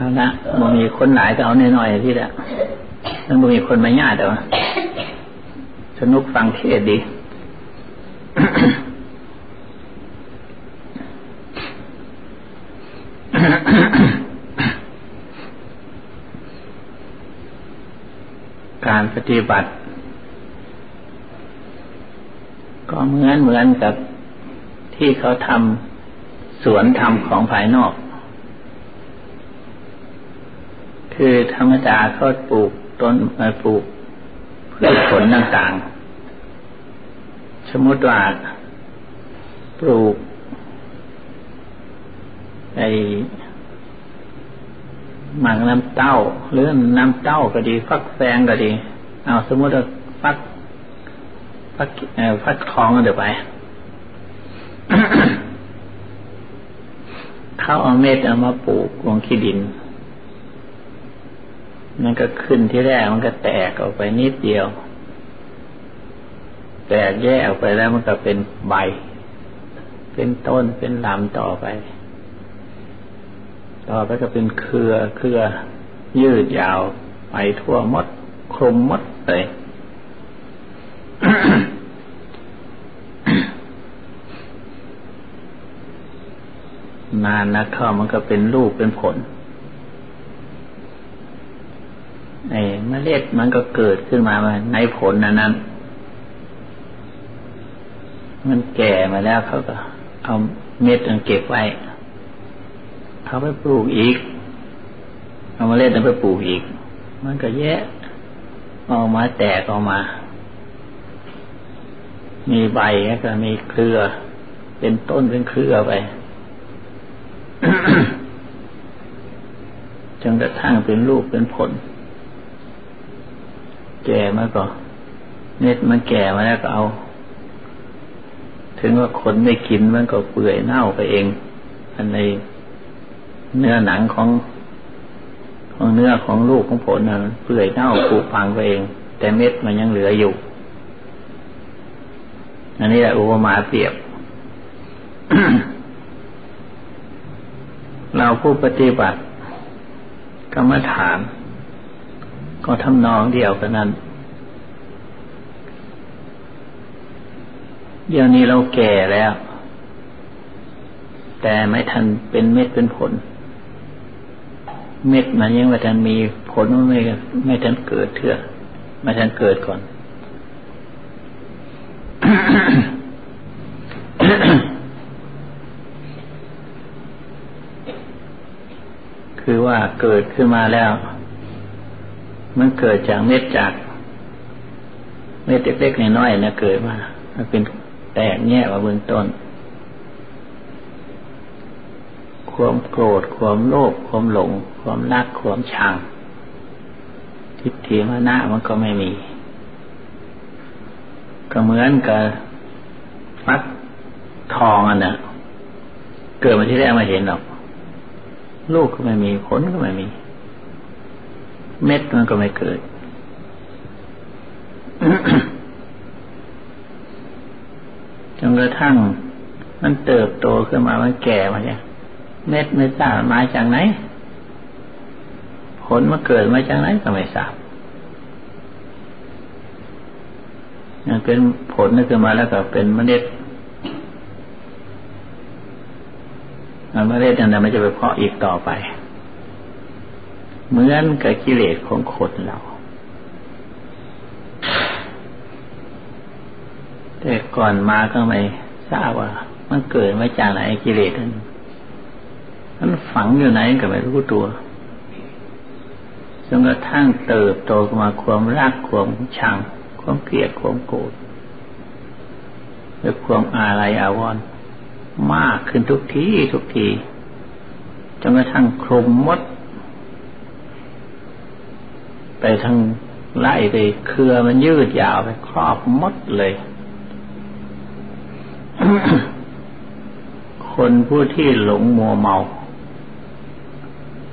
เอาละมันมีคนหลายก็เอาน้อยๆที่ละมันมีคนมาญาติแต่ว่าสนุกฟังเทศดีการปฏิบัติ ก็เหมือนเหมือนกับที่เขาทำสวนทำของภายนอก คือธรรมดาเขาปลูกต้นมาปลูกพืชผลต่างๆ สมมติว่าปลูกไอ้หมักน้ำเต้า หรือน้ำเต้าก็ดี ฟักแฟงก็ดี เอาสมมติว่าฟักฟักฟักทองก็เดี๋ยวไปเขาเอาเม็ดเอามาปลูกลงขี้ดิน มันก็ขึ้นที่แรกมันก็แตกออกไปนิดเดียว แตกแยกออกไปแล้วมันก็เป็นใบ เป็นต้นเป็นลำต่อไป ต่อไปก็เป็นเครือเครือ ยืดยาว ไปทั่วมดคลุมมดเลยนานนะเข้ามันก็เป็นลูกเป็นผล ไอ้เมล็ดมันก็เกิดขึ้นมาในผลนั้นนั้น มันแก่มาแล้วเขาก็ เอาเม็ดมันเก็บไว้ เขาไปปลูกอีก เอามาเล่นแล้วไปปลูกอีก มันก็แยะออกมาแตกออกมา มีใบแล้วก็มีเครือ เป็นต้นเป็นเครือไปจนกระทั่งเป็นลูกเป็นผล ก่มาก็เน็ดมันแก่มาแล้วก็เอา ถึงว่าคนไม่กินมันก็เปื่อยเน่าไปเอง อันในเนื้อหนังของของเนื้อของลูกของผลนั้นเปื่อยเน่าผุพังไปเอง แต่เม็ดมันยังเหลืออยู่ อันนี้แหละอุปมาเปรียบ เราผู้ปฏิบัติกรรมฐาน ก็ทำนองเดียวกันนั้น เดี๋ยวนี้เราแก่แล้ว แต่ไม่ทันเป็นเม็ดเป็นผล เม็ดมันยังไม่ทันมีผลไม่ไม่ทันเกิดเถื่อไม่ทันเกิดก่อนคือว่าเกิดขึ้นมาแล้ว มันเกิดจากเม็ดจาก เม็ดเล็กๆน้อยๆนะเกิดมามันเป็น แตกแง่ว่าเบื้องต้น ความโกรธ ความโลภ ความหลง ความรัก ความชัง ทิฏฐิมานะมันก็ไม่มี ก็เหมือนกับฟักทองอันน่ะ เกิดมาที่แรกมาเห็นหรอก ลูกก็ไม่มีผลก็ไม่มี เม็ดมันก็ไม่เกิด จน กระทั่ง มันเติบโตขึ้นมามันแก่มาเนี่ยเม็ดไม่ทราบมาจากไหน ผลมาเกิดมาจากไหนก็ไม่ทราบยังเป็นผลนั่นคือมาแล้วก็เป็นเมล็ดเมล็ดนั้นมันจะไปเพาะอีกต่อไป เหมือนกับกิเลสของคนเรา แต่ก่อนมาก็ไม่ทราบว่า มันเกิดมาจากไหนกิเลสนั้นมันฝังอยู่ไหนก็ไม่รู้ตัวจนกระทั่งเติบโตมาความรักความชัง ความเกลียดความโกรธและความอาลัยอาวรณ์มากขึ้นทุกทีทุกทีจนกระทั่งคลุมมด ไปทั้งไล่ไปเครือมันยืดยาวไปครอบมดเลย คนผู้ที่หลงมัวเมา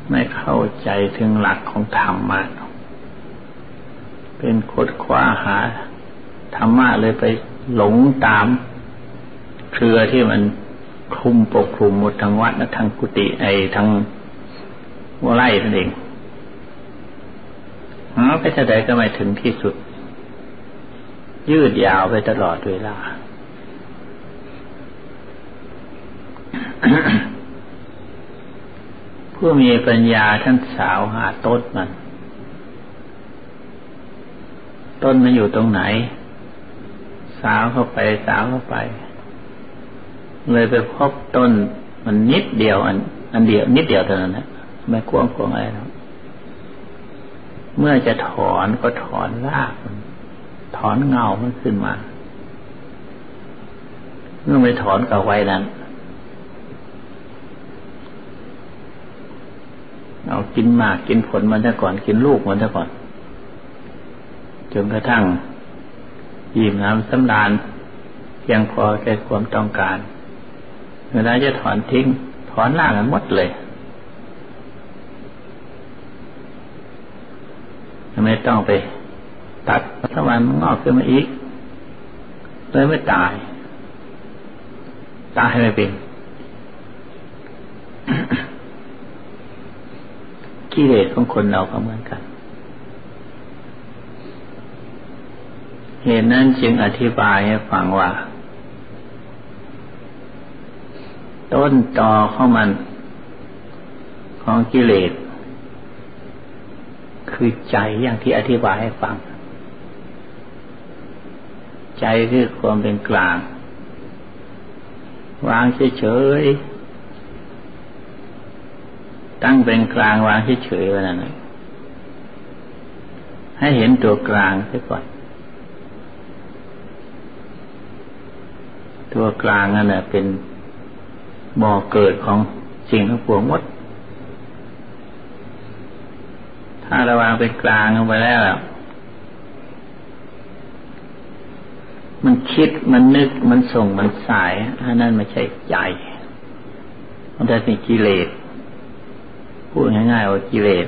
ไม่เข้าใจถึงหลักของธรรมะเป็นคดคว้าหาธรรมะเลยไปหลงตามเครือที่มันคลุมปกคลุมหมดทั้งวัดและทั้งกุฏิไอ้ทั้งวัวไล่นั่นเองหาไปเท่าใดก็ไม่ถึงที่สุด ยืดยาวไปตลอดเวลา ผู้มีปัญญาท่านสาวหาต้นมัน ต้นมันอยู่ตรงไหน สาวเข้าไปสาวเข้าไป เลยไปพบต้นมันนิดเดียวอัน อันเดียว นิดเดียวเท่านั้นนะไม่กว้างกวงอะไรหรอกเมื่อจะถอนก็ถอนรากถอนเงามันขึ้นมา เมื่อไม่ถอนกับไว้นั้น เอากินมากกินผลมันซะก่อนกินลูกมันซะก่อนจนกระทั่งยิ้มน้ำสำราญเพียงพอแก่ความต้องการเวลาจะถอนทิ้ง ถอนล่างมันหมดเลยไม่ต้องไป ตัดถ้ามันงอกขึ้นมาอีกเลยไม่ตาย ตายไม่เป็น กิเลสของคนเราก็เหมือนกัน เหตุนั้นจึงอธิบายให้ฟังว่า ต้นตอข้ามัน ของกิเลส คือใจอย่างที่อธิบายให้ฟัง ใจคือความเป็นกลาง วางเฉยๆ ตั้งเป็นกลางวางเฉยๆวันนั้นให้เห็นตัวกลางเสียก่อน ตัวกลางนั่นแหละเป็นบ่อเกิดของสิ่งทั้งปวงหมด ถ้าระวางเป็นกลางลงไปแล้วมันคิดมันนึกมันส่งมันสายอันนั้นไม่ใช่ใจ มันจะเป็นกิเลส พูดง่ายๆว่ากิเลส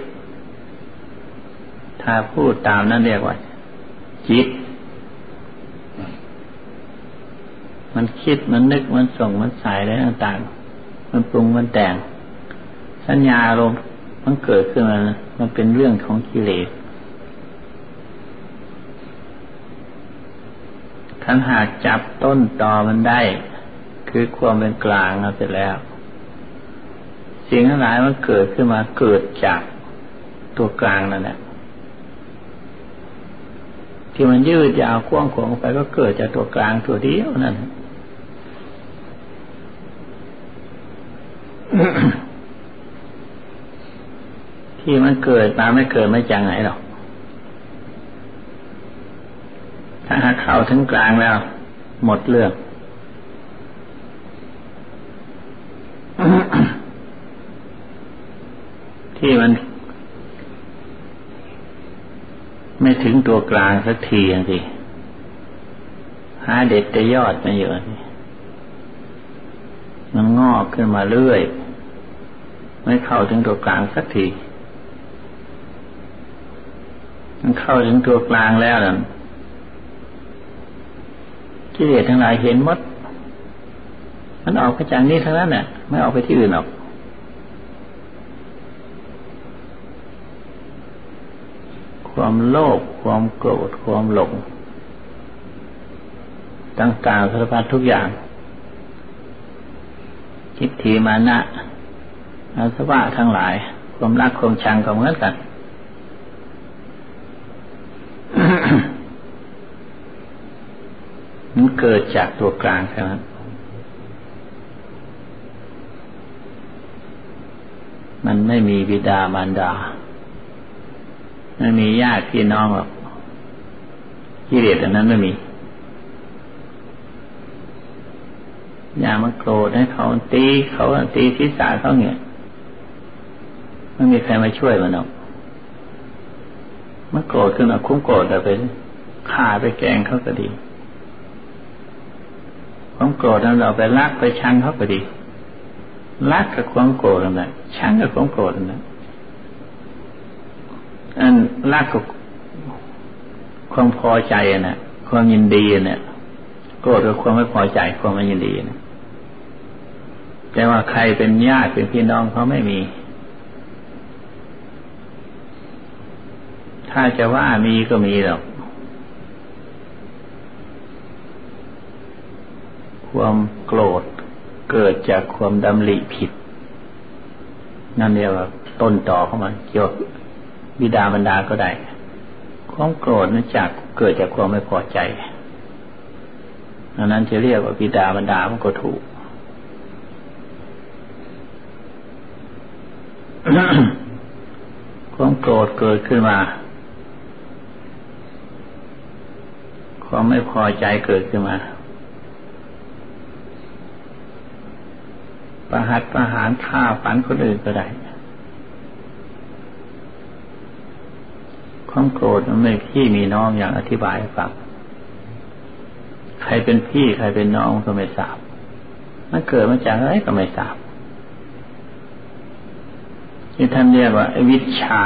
ถ้าพูดตามนั้นเรียกว่า จิต มันคิดมันนึกมันส่งมันสายอะไรต่างๆ มันปรุงมันแต่ง สัญญาอารมณ์มันเกิดขึ้นมา มันเป็นเรื่องของกิเลสขันหากจับต้นตอมันได้ คือความเป็นกลางเราเสร็จแล้ว สิ่งทั้งหลายมันเกิดขึ้นมาเกิดจากตัวกลางนั่นแหละที่มันยืดยาวกว้างขวางไปก็เกิดจากตัวกลางตัวเดียวนั่นที่มันเกิดมาไม่เกิดไม่จังไหนหรอกถ้าหากเข้าถึงกลางแล้ว หมดเรื่อง ที่มัน ไม่ถึงตัวกลางสักทีอย่างสิหาเด็ดแต่ยอดมาเยอะนี่มันงอกขึ้นมาเรื่อย ไม่เข้าถึงตัวกลางสักทีมันเข้าถึงตัวกลางแล้วนะกิเลสทั้งหลายเห็นมด มันออกไปจากนี้ทั้งนั้นน่ะ ไม่ออกไปที่อื่นหรอก ความโลภความโกรธความหลงต่างๆสารพัดทุกอย่างคิดถีมานะอาสวะทั้งหลาย ความรักความชังก็เหมือนกัน มันเกิดจากตัวกลางใช่ไหมมันไม่มีบิดามารดา ไม่มีญาติพี่น้องหรอกกิเลสอันนั้นไม่มีอย่ามาโกรธให้เขาตีเขาตีทิศาเขาเนี่ยไม่มีใครมาช่วยมันหรอกมันโกรธขึ้นมาคุ้มโกรธแต่ไปฆ่าไปแกงเขาก็ดีความโกรธนั้นเราไปรักไปชังเขาก็ดีรักกับความโกรธนั่นแหละชังกับความโกรธนั่นแหละอัน รักกับความพอใจน่ะ ความยินดีเนี่ยโกรธกับความไม่พอใจความไม่ยินดีนะแต่ว่าใครเป็นญาติเป็นพี่น้องเขาไม่มี ถ้าจะว่ามีก็มีหรอกความโกรธเกิดจากความดำริผิด นั่นเรียกว่าต้นต่อเข้ามาเกี่ยว บิดาบรรดาก็ได้ ความโกรธนั่นจากเกิดจากความไม่พอใจอันนั้นจะเรียกว่าบิดาบรรดามันก็ถูกความโกรธเกิดขึ้นมา ความไม่พอใจเกิดขึ้นมา ประหัตประหารฆ่าฝันคนอื่นก็ได้ ความโกรธมันไม่พี่มีน้องอย่างอธิบายให้ฟังใครเป็นพี่ใครเป็นน้องก็ไม่ทราบมันเกิดมาจากอะไรก็ไม่ทราบที่ท่านเรียกว่าวิชา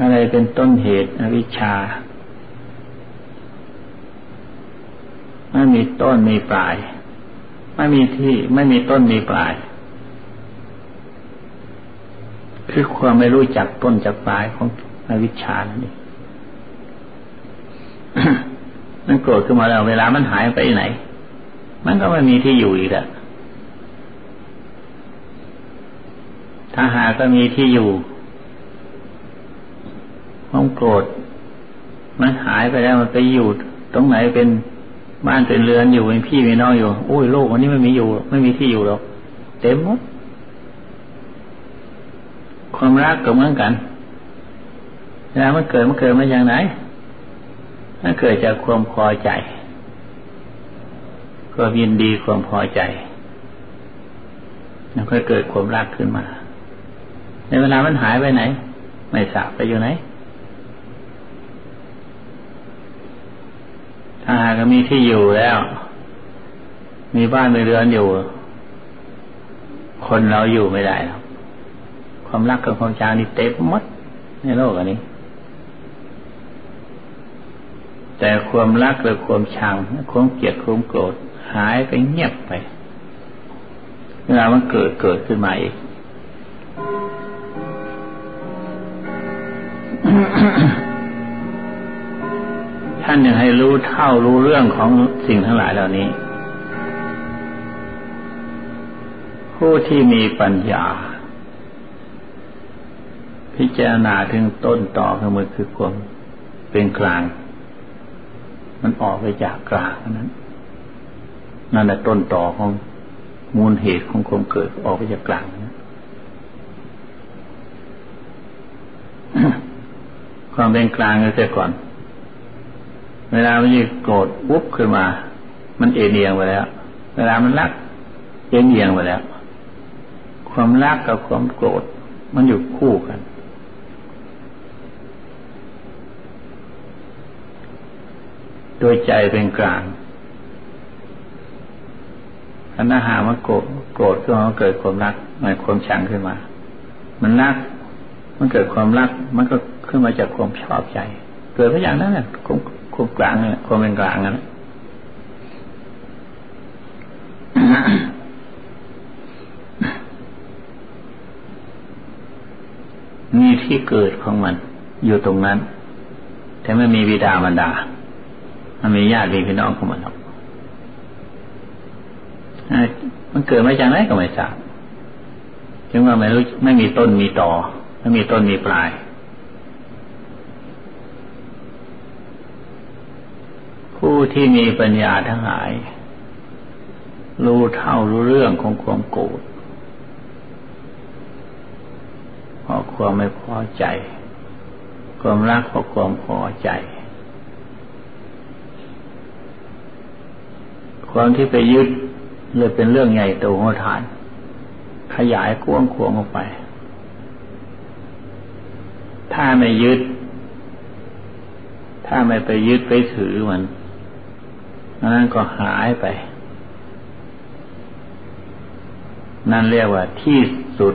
อะไรเป็นต้นเหตุอวิชาไม่มีต้นมีปลาย ไม่มีที่ ไม่มีต้นมีปลาย คือความไม่รู้จักต้นจากปลายของอวิชชานั่นเองมันโกรธขึ้นมาแล้วเวลามันหายไปไหน มันก็ไม่มีที่อยู่อีกแล้วถ้าหาก็มีที่อยู่ความโกรธมันหายไปแล้วมันไปอยู่ตรงไหนเป็นบ้านเป็นเรือนอยู่เป็นพี่เป็นน้องอยู่โอ้ยโลกวันนี้ไม่มีอยู่ ไม่มีที่อยู่หรอกเต็มหมด ความรักก็เหมือนกันเวลามันเกิดมันเกิดมาอย่างไหนมันเกิดจากความพอใจความยินดีความพอใจแล้วก็เกิดความรักขึ้นมา ในเวลามันหายไปไหน ไม่ทราบไปอยู่ไหน ถ้าหากมีที่อยู่แล้ว มีบ้านมีเรือนอยู่ คนเราอยู่ไม่ได้หรอก ความรักกับความชังนี่เต็มมดในโลกอันนี้ แต่ความรักหรือความชังความเกลียดความโกรธหายไปเงียบไปเวลามันเกิดเกิดขึ้นมาอีกท่านยังให้รู้เท่ารู้เรื่องของสิ่งทั้งหลายเหล่านี้ ผู้ที่มีปัญญา พิจารณาถึงต้นต่อของมันคือความเป็นกลาง มันออกไปจากกลางนั้นนั่นแหละต้นต่อของมูลเหตุของความเกิดออกไปจากกลางนะความเป็นกลางก็เสียก่อน เวลามันยิ่โกรธปุ๊บขึ้นมา มันเอียงไปแล้ว เวลามันรักเอียงเอียงไปแล้ว ความรักกับความโกรธมันอยู่คู่กัน โดยใจเป็นกลางขันอาหามันโกรธโกรธขึ้นมาเกิดความรักมันความชังขึ้นมา มันรัก มันเกิดความรัก มันก็ขึ้นมาจากความชอบใจ เกิดเพราะอย่างนั้นแหละความความกลางนี่แหละความเป็นกลางนั่นแหละมีที่เกิดของมันอยู่ตรงนั้น แต่ไม่มีวิดามันดา มันมีญาติมีพี่น้องของมันหรอกมันเกิดมาจากไหนก็ไม่ทราบจึงว่าไม่รู้ไม่มีต้นมีต่อ ไม่มีต้นมีปลาย ผู้ที่มีปัญญาทั้งหลาย รู้เท่ารู้เรื่องของความโกรธเพราะความไม่พอใจ ความรักเพราะความพอใจ ความที่ไปยึดเลยเป็นเรื่องใหญ่โตหัวฐาน ขยายกว้างขวางออกไป ถ้าไม่ยึด ถ้าไม่ไปยึดไปถือมันนั้นก็หายไป นั่นเรียกว่าที่สุด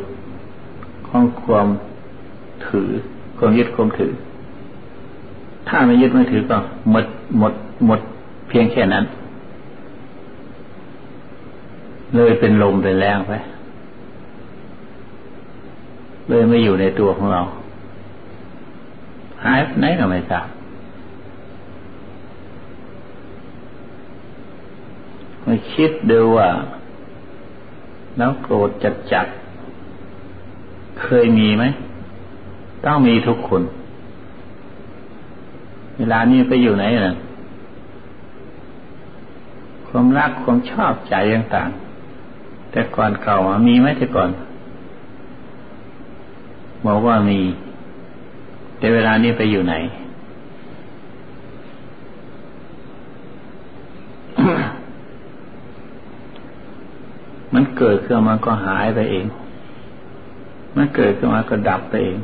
ของความถือความยึดความถือ ถ้าไม่ยึดไม่ถือก็หมดหมดหมดเพียงแค่นั้น เลยเป็นลมเป็นแรงไป เลยไม่อยู่ในตัวของเรา หายไหนก็ไม่ทราบมาคิดดูว่าแล้วโกรธจัดจัดเคยมีไหม ต้องมีทุกคน เวลานี้ไปอยู่ไหนน่ะความรักความชอบใจต่างๆ แต่ก่อนเก่ามีไหมแต่ก่อน บอกว่ามี แต่เวลานี้ไปอยู่ไหน มันเกิดขึ้นมาก็หายไปเอง มันเกิดขึ้นมาก็ดับไปเอง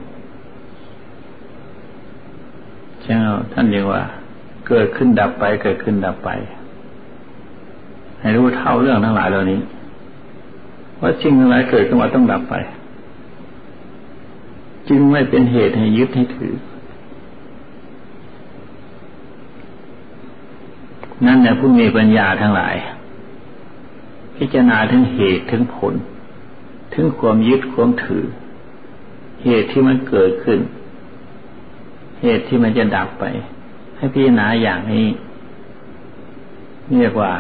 ใช่ไหมท่านเรียกว่า เกิดขึ้นดับไป เกิดขึ้นดับไป ให้รู้เท่าเรื่องทั้งหลายเหล่านี้ ว่าสิ่งทั้งหลายเกิดขึ้นมาต้องดับไป จึงไม่เป็นเหตุให้ยึดให้ถือ นั่นแหละผู้มีปัญญาทั้งหลาย พิจารณาถึงเหตุถึงผล ถึงความยึดความถือ เหตุที่มันเกิดขึ้น เหตุที่มันจะดับไป ให้พิจารณาอย่างนี้ เรียกว่า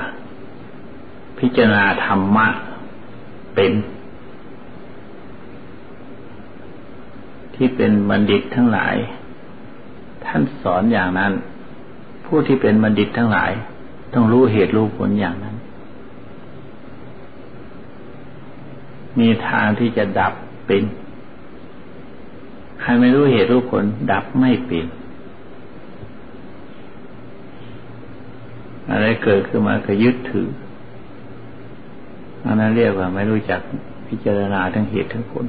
พิจารณาธรรมะ เป็น ที่เป็นบัณฑิตทั้งหลาย ท่านสอนอย่างนั้น ผู้ที่เป็นบัณฑิตทั้งหลาย ต้องรู้เหตุรู้ผลอย่างนั้น มีทางที่จะดับเป็นใครไม่รู้เหตุรู้ผล ดับไม่เป็นอะไรเกิดขึ้นมาก็ยึดถือ อันนั้นเรียกว่าไม่รู้จักพิจารณาทั้งเหตุทั้งผล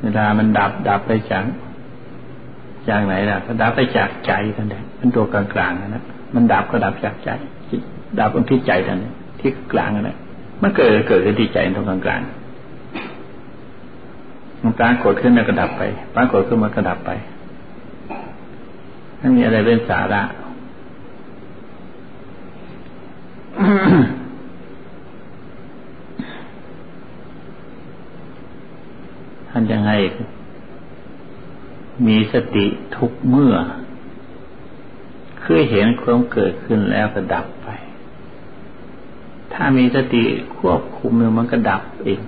เวลามันดับดับไปจากจากไหนล่ะก็ดับไปจากใจกันแหละมันตัวกลางกลางนะมันดับก็ดับจากใจดับตรงที่ใจนั่นที่กลางนั่นแหละมันเกิดเกิดขึ้นที่ใจตรงกลางกลางมันปรากฏขึ้นแล้วก็ดับไปปรากฏขึ้นมันก็ดับไป ไม่มีอะไรเป็นสาระท่านยังให้ มีสติทุกเมื่อ คือเห็นความเกิดขึ้นแล้วก็ดับไป ถ้ามีสติควบคุมมันก็ดับเอง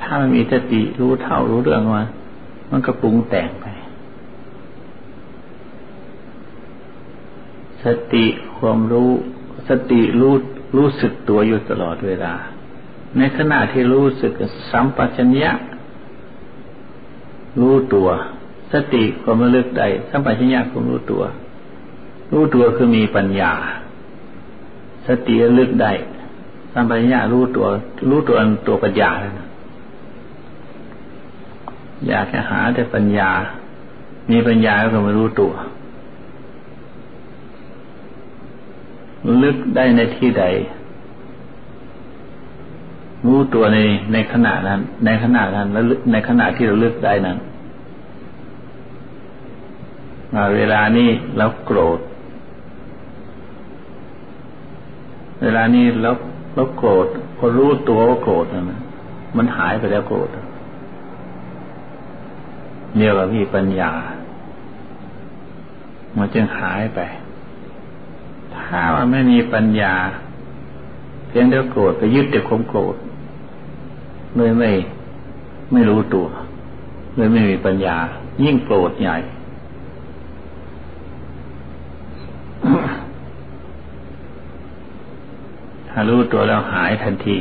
ถ้าไม่มีสติรู้เท่ารู้เรื่องมามันก็ปรุงแต่งไป สติความรู้ สติรู้รู้สึกตัวอยู่ตลอดเวลา ในขณะที่รู้สึกสัมปชัญญะ รู้ตัว สติความระลึกได้สัมปชัญญะความรู้ตัว รู้ตัวคือมีปัญญา สติระลึกได้สัมปชัญญะรู้ตัว รู้ตัวตัวปัญญาแล้วนะอยากจะหาแต่ปัญญา มีปัญญาก็ไม่รู้ตัว ลึกได้ในที่ใด รู้ตัวในในขณะนั้น ในขณะนั้นแล้วในขณะที่เราลึกได้นั้นเวลานี้เราโกรธ เวลานี้เราเราโกรธพอรู้ตัวว่าโกรธนะมันหายไปแล้วโกรธเนี่ยว่ามีปัญญา มันจึงหายไป ถ้าว่าไม่มีปัญญา เพียงเดียวโกรธไปยึดแต่ความโกรธเลยไม่ไม่รู้ตัวเลยไม่มีปัญญา ยิ่งโกรธใหญ่ ถ้ารู้ตัวแล้วหายทันที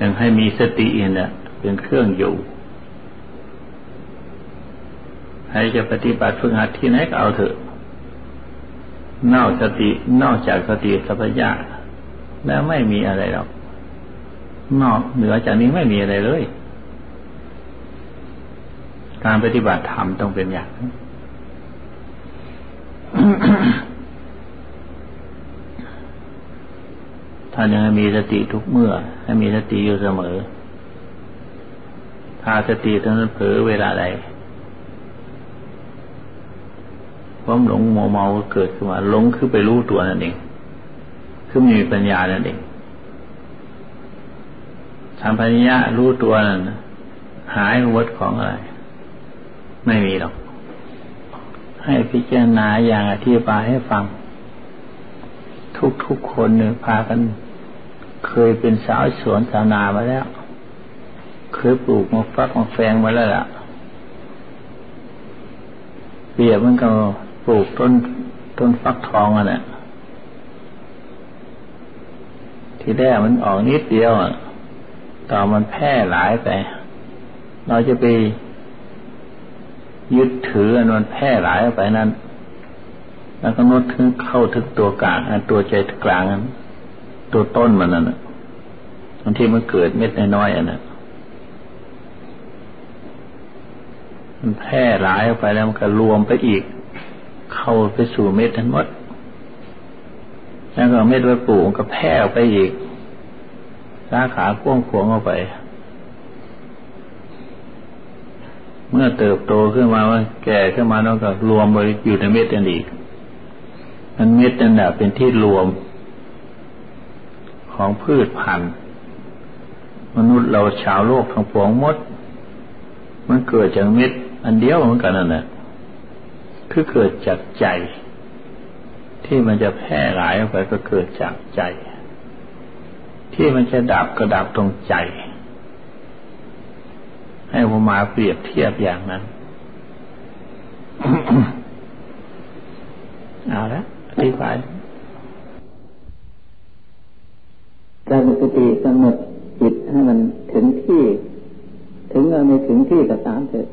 ยังให้มีสติเนี่ยเป็นเครื่องอยู่ใครจะปฏิบัติฝึกหัดที่ไหนก็เอาเถอะ นอกสติ นอกจากสติสัพยะแล้วไม่มีอะไรหรอก นอกเหนือจากนี้ไม่มีอะไรเลย การปฏิบัติธรรมต้องเป็นอย่างนี้ท่านยังมีสติทุกเมื่อ ให้มีสติอยู่เสมอ ถ้าสติท่านเผลอเวลาใด ความหลงโมเมาเกิดขึ้นมาหลงคือไปรู้ตัวนั่นเองคือมีปัญญานั่นเองทำปัญญารู้ตัวนั่นหายวัดของอะไร ไม่มีหรอก ให้พิจารณาอย่างอธิบายให้ฟัง ทุกๆคนเนี่ยพากัน เคยเป็นสาวสวนสาวนามาแล้ว เคยปลูกมาฟักมาแฟงมาแล้วล่ะเปรียบมันก็ ปลูกต้นต้นฟักทองอะนะที่แรกมันออกนิดเดียวอะต่อมันแพร่หลายไป เราจะไปยึดถืออันมันแพร่หลายไปนั้น แล้วก็นดถึงเข้าถึงตัวกลางตัวใจกลางอันตัวต้นมันนั่นบางทีมันเกิดเม็ดน้อยๆอะนะมันแพร่หลายไปแล้วมันก็รวมไปอีก เข้าไปสู่เม็ดทั้งหมด แล้วก็เม็ดว้ปลูกก็แพร่ออกไปอีกสาขาพ่วงพวงออกไป เมื่อเติบโตขึ้นมาว่าแก่ขึ้นมาแล้วก็รวมไปอยู่ในเม็ดนั่นอีกมันเม็ดนั่นแหละเป็นที่รวมของพืชพันธุ์ มนุษย์เราชาวโลกทั้งปวงมด มันเกิดจากเม็ดอันเดียวเหมือนกันนั่นแหละ คือเกิดจากใจ ที่มันจะแพร่หลายออกไปก็เกิดจากใจ ที่มันจะดับก็ดับตรงใจ ให้ผมมาเปรียบเทียบอย่างนั้นเอาละอธิบายการมีสติกำหนดจิตให้มันถึงที่ ถึงเราไม่ถึงที่ก็ตามเถอะ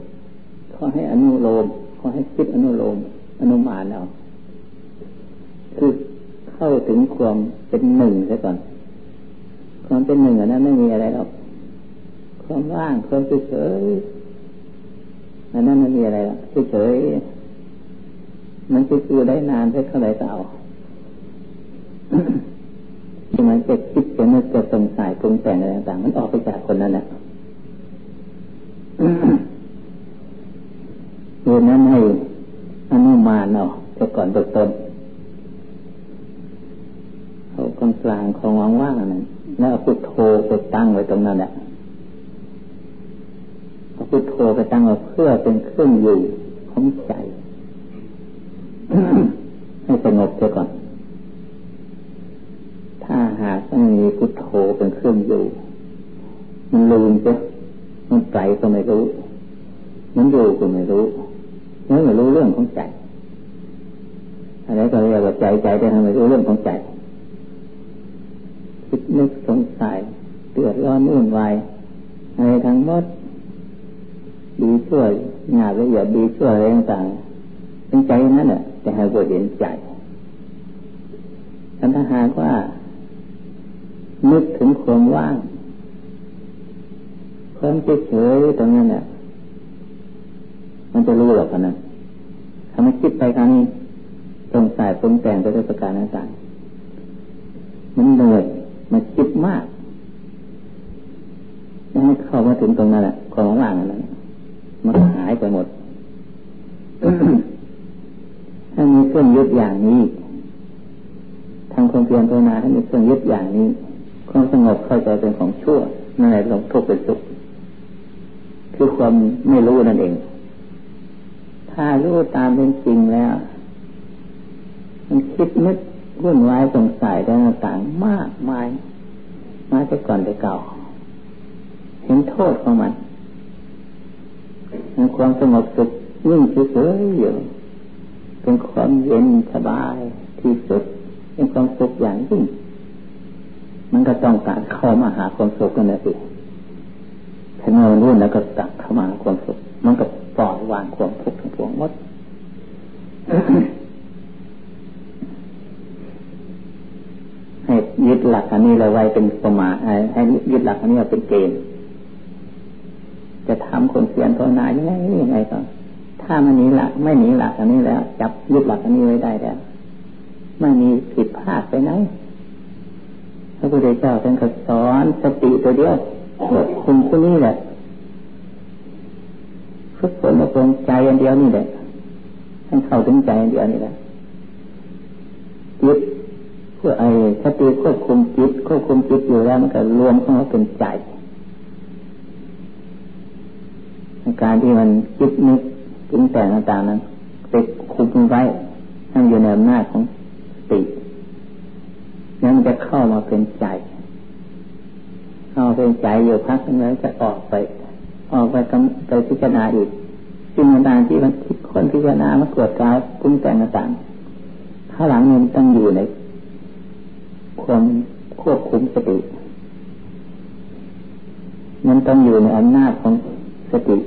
ขอให้อนุโลม ขอให้คิดอนุโลมอนุมานเอาคือเข้าถึงความเป็นหนึ่งซะก่อน ความเป็นหนึ่งอันนั้นไม่มีอะไรหรอกความว่างความเฉยอันนั้นไม่มีอะไรหรอกเฉยมันจะคือได้นานได้เท่าไรก็เอาที่มันจะคิดจะนึกจะสงสัยปรุงแต่งอะไรต่างๆมันออกไปจากคนนั้นแหละ ดังนั้นให้อนุมานเอาแต่ก่อนเบื้องต้นเอากลางกลางของว่างๆนั้นแล้วเอาพุทโธไปตั้งไว้ตรงนั้นแหละเอาพุทโธไปตั้งไว้เพื่อเป็นเครื่องอยู่ของใจให้สงบเสียก่อน ถ้าหากไม่มีพุทโธเป็นเครื่องอยู่ มันลืมจ้ะมันไกลก็ไม่รู้ มันอยู่ก็ไม่รู้ มันไม่รู้เรื่องของใจอะไรก็เรียกว่าใจใจแต่ทำไมรู้เรื่องของใจคิดนึกสงสัยเตือดร้อนวุ่นวายอะไรทั้งหมดดีช่วยงานละเอียดดีช่วยอะไรต่างๆเป็นใจนั่นแหละจะให้บวเห็นใจถ้าหากว่า นึกถึงความว่างความเฉยๆตรงนั้นเนี่ย มันจะรู้หรอกนะถ้ามันคิดไปครั้นี้ตรงสายปรุงแต่งไปด้วยประการต่างๆมันเหนื่อยมันคิดมากยังไม่เข้ามาถึงตรงนั้นแหละความว่างนั้นมันหายไปหมดถ้ามีเครื่องยึดอย่างนี้ทางความเพียรภาวนาให้มีเครื่องยึดอย่างนี้ความสงบเข้าใจเป็นของชั่วนั่นแหละลงทุกข์เป็นสุขคือความไม่รู้นั่นเอง ถ้ารู้ตามเป็นจริงแล้ว มันคิดนึกวุ่นวายสงสัยต่างๆมากมาย มาแต่ก่อนแต่เก่า เห็นโทษของมันความสงบสุขนิ่งเฉยๆอยู่เป็นความเย็นสบายที่สุดเป็นความสุขอย่างยิ่งมันก็ต้องการเข้ามาหาความสุขกันนะสิถ้าเงารุ่นแล้วก็ตักเข้ามาความสุขมันก็ ปล่อยวางความทุกข์ทั้งปวงหมดให้ยึดหลักอันนี้เราไว้เป็นประมาให้ยึดหลักอันนี้เป็นเกณฑ์ จะทำคนเสียนภาวนายังไงยังไงก็ถ้ามันหนีหลักไม่หนีหลักอันนี้แล้ว จับยึดหลักอันนี้ไว้ได้แล้วไม่มีผิดพลาดไปไหนพระพุทธเจ้าท่านก็สอนสติตัวเดียวควบคุมตัวนี้แหละ ฝึกฝนอบรมใจอันเดียวนี่แหละให้เข้าถึงใจเดียวนี่แหละจิตเพื่อไอ้สติควบคุมจิตควบคุมจิตอยู่แล้วมันก็รวมเข้ามาเป็นใจการที่มันคิดนึกปรุงแต่ต่างๆนั้นไปคุมไว้ให้อยู่ในอำนาจของสตินั้นจะเข้ามาเป็นใจ เข้าเป็นใจอยู่พักนึงแล้วจะออกไป ออกไปไปพิจารณาอีกสิ่งต่างๆที่มันคิดคนพิจารณามันเกิดการปรุงแต่งต่างๆข้างหลังมันต้องอยู่ในความควบคุมสติมันต้องอยู่ในอำนาจของสติ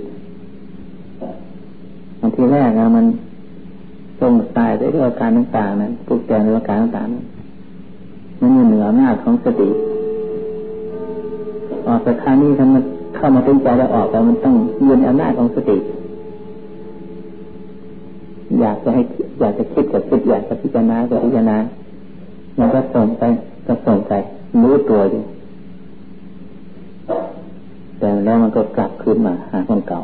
อันที่แรกนะมันทรงตายด้วยอาการต่างๆนั้นปลุกแต่งด้วยอาการต่างๆมันอยู่เหนืออำนาจของสติออกจากคานี้ถ้ามัน เข้ามาเป็นใจแล้วออกไปมันต้องยืนอำนาจของสติ อยากจะให้อยากจะคิดกับคิดอยากจะพิจารณากับพิจารณามันก็ส่งไปก็ส่งไปรู้ตัวอยู่แต่แล้วมันก็กลับคืนมาหาคนเก่า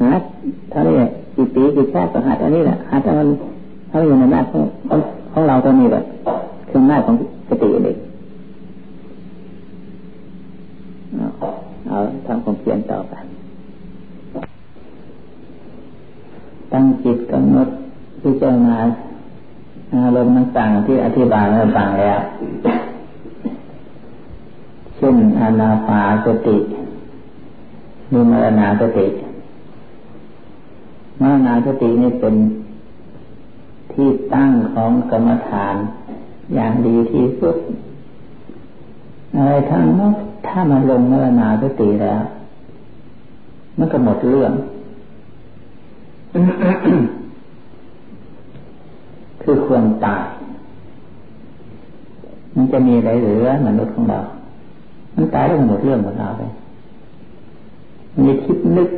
หาถ้านี่ยกี่ปีกี่ชาติก็หาอันนี้แหละหาแต่มันถ้าอยู่ในหน้าของของของเราตัวนี้แบบคือหน้าของสติเด็ก เอาทำความเพียรต่อไป ตั้งจิตกำหนดพิจารณาอารมณ์ต่างๆที่อธิบายมาฟังแล้ว เช่นอานาปาสติมีมรณาสติมรณาสตินี่เป็นที่ตั้งของกรรมฐานอย่างดีที่สุดอะไรทั้งนั้น ถ้ามันลงมรณาสติแล้ว มันก็หมดเรื่อง คือควรตาย มันจะมีอะไรเหลือมนุษย์ของเรา มันตายแล้วหมดเรื่องหมดราวเลยมีคิดนึก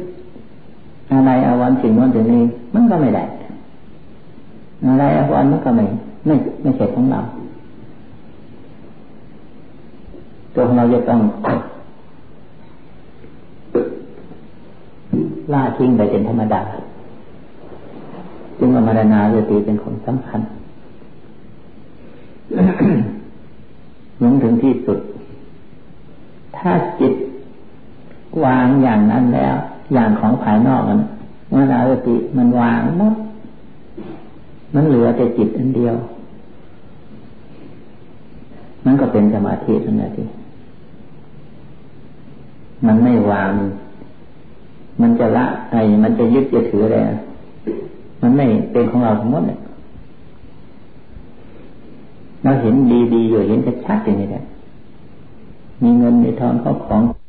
อะไรเอาวันสิ่งนั้นสิ่งนี้มันก็ไม่ได้อะไรเอาวันมันก็ไม่ไม่ไม่ใช่ของเรา ตัวของเราจะต้องล่าทิ้งไปเป็นธรรมดา จึงว่ามรณาสติเป็นของสำคัญลงถึงที่สุด ถ้าจิตวางอย่างนั้นแล้ว อย่างของภายนอกมันมรณาสติมันวางหมดมันเหลือแต่จิตอันเดียว มันก็เป็นสมาธิทั้งนั้นที มันไม่วาง มันจะละไอ้มันจะยึดจะถืออะไรมันไม่เป็นของเราทั้งหมดเลยเราเห็นดีๆอยู่เห็นชัดๆอย่างนี้แหละมีเงินมีทองเข้าของ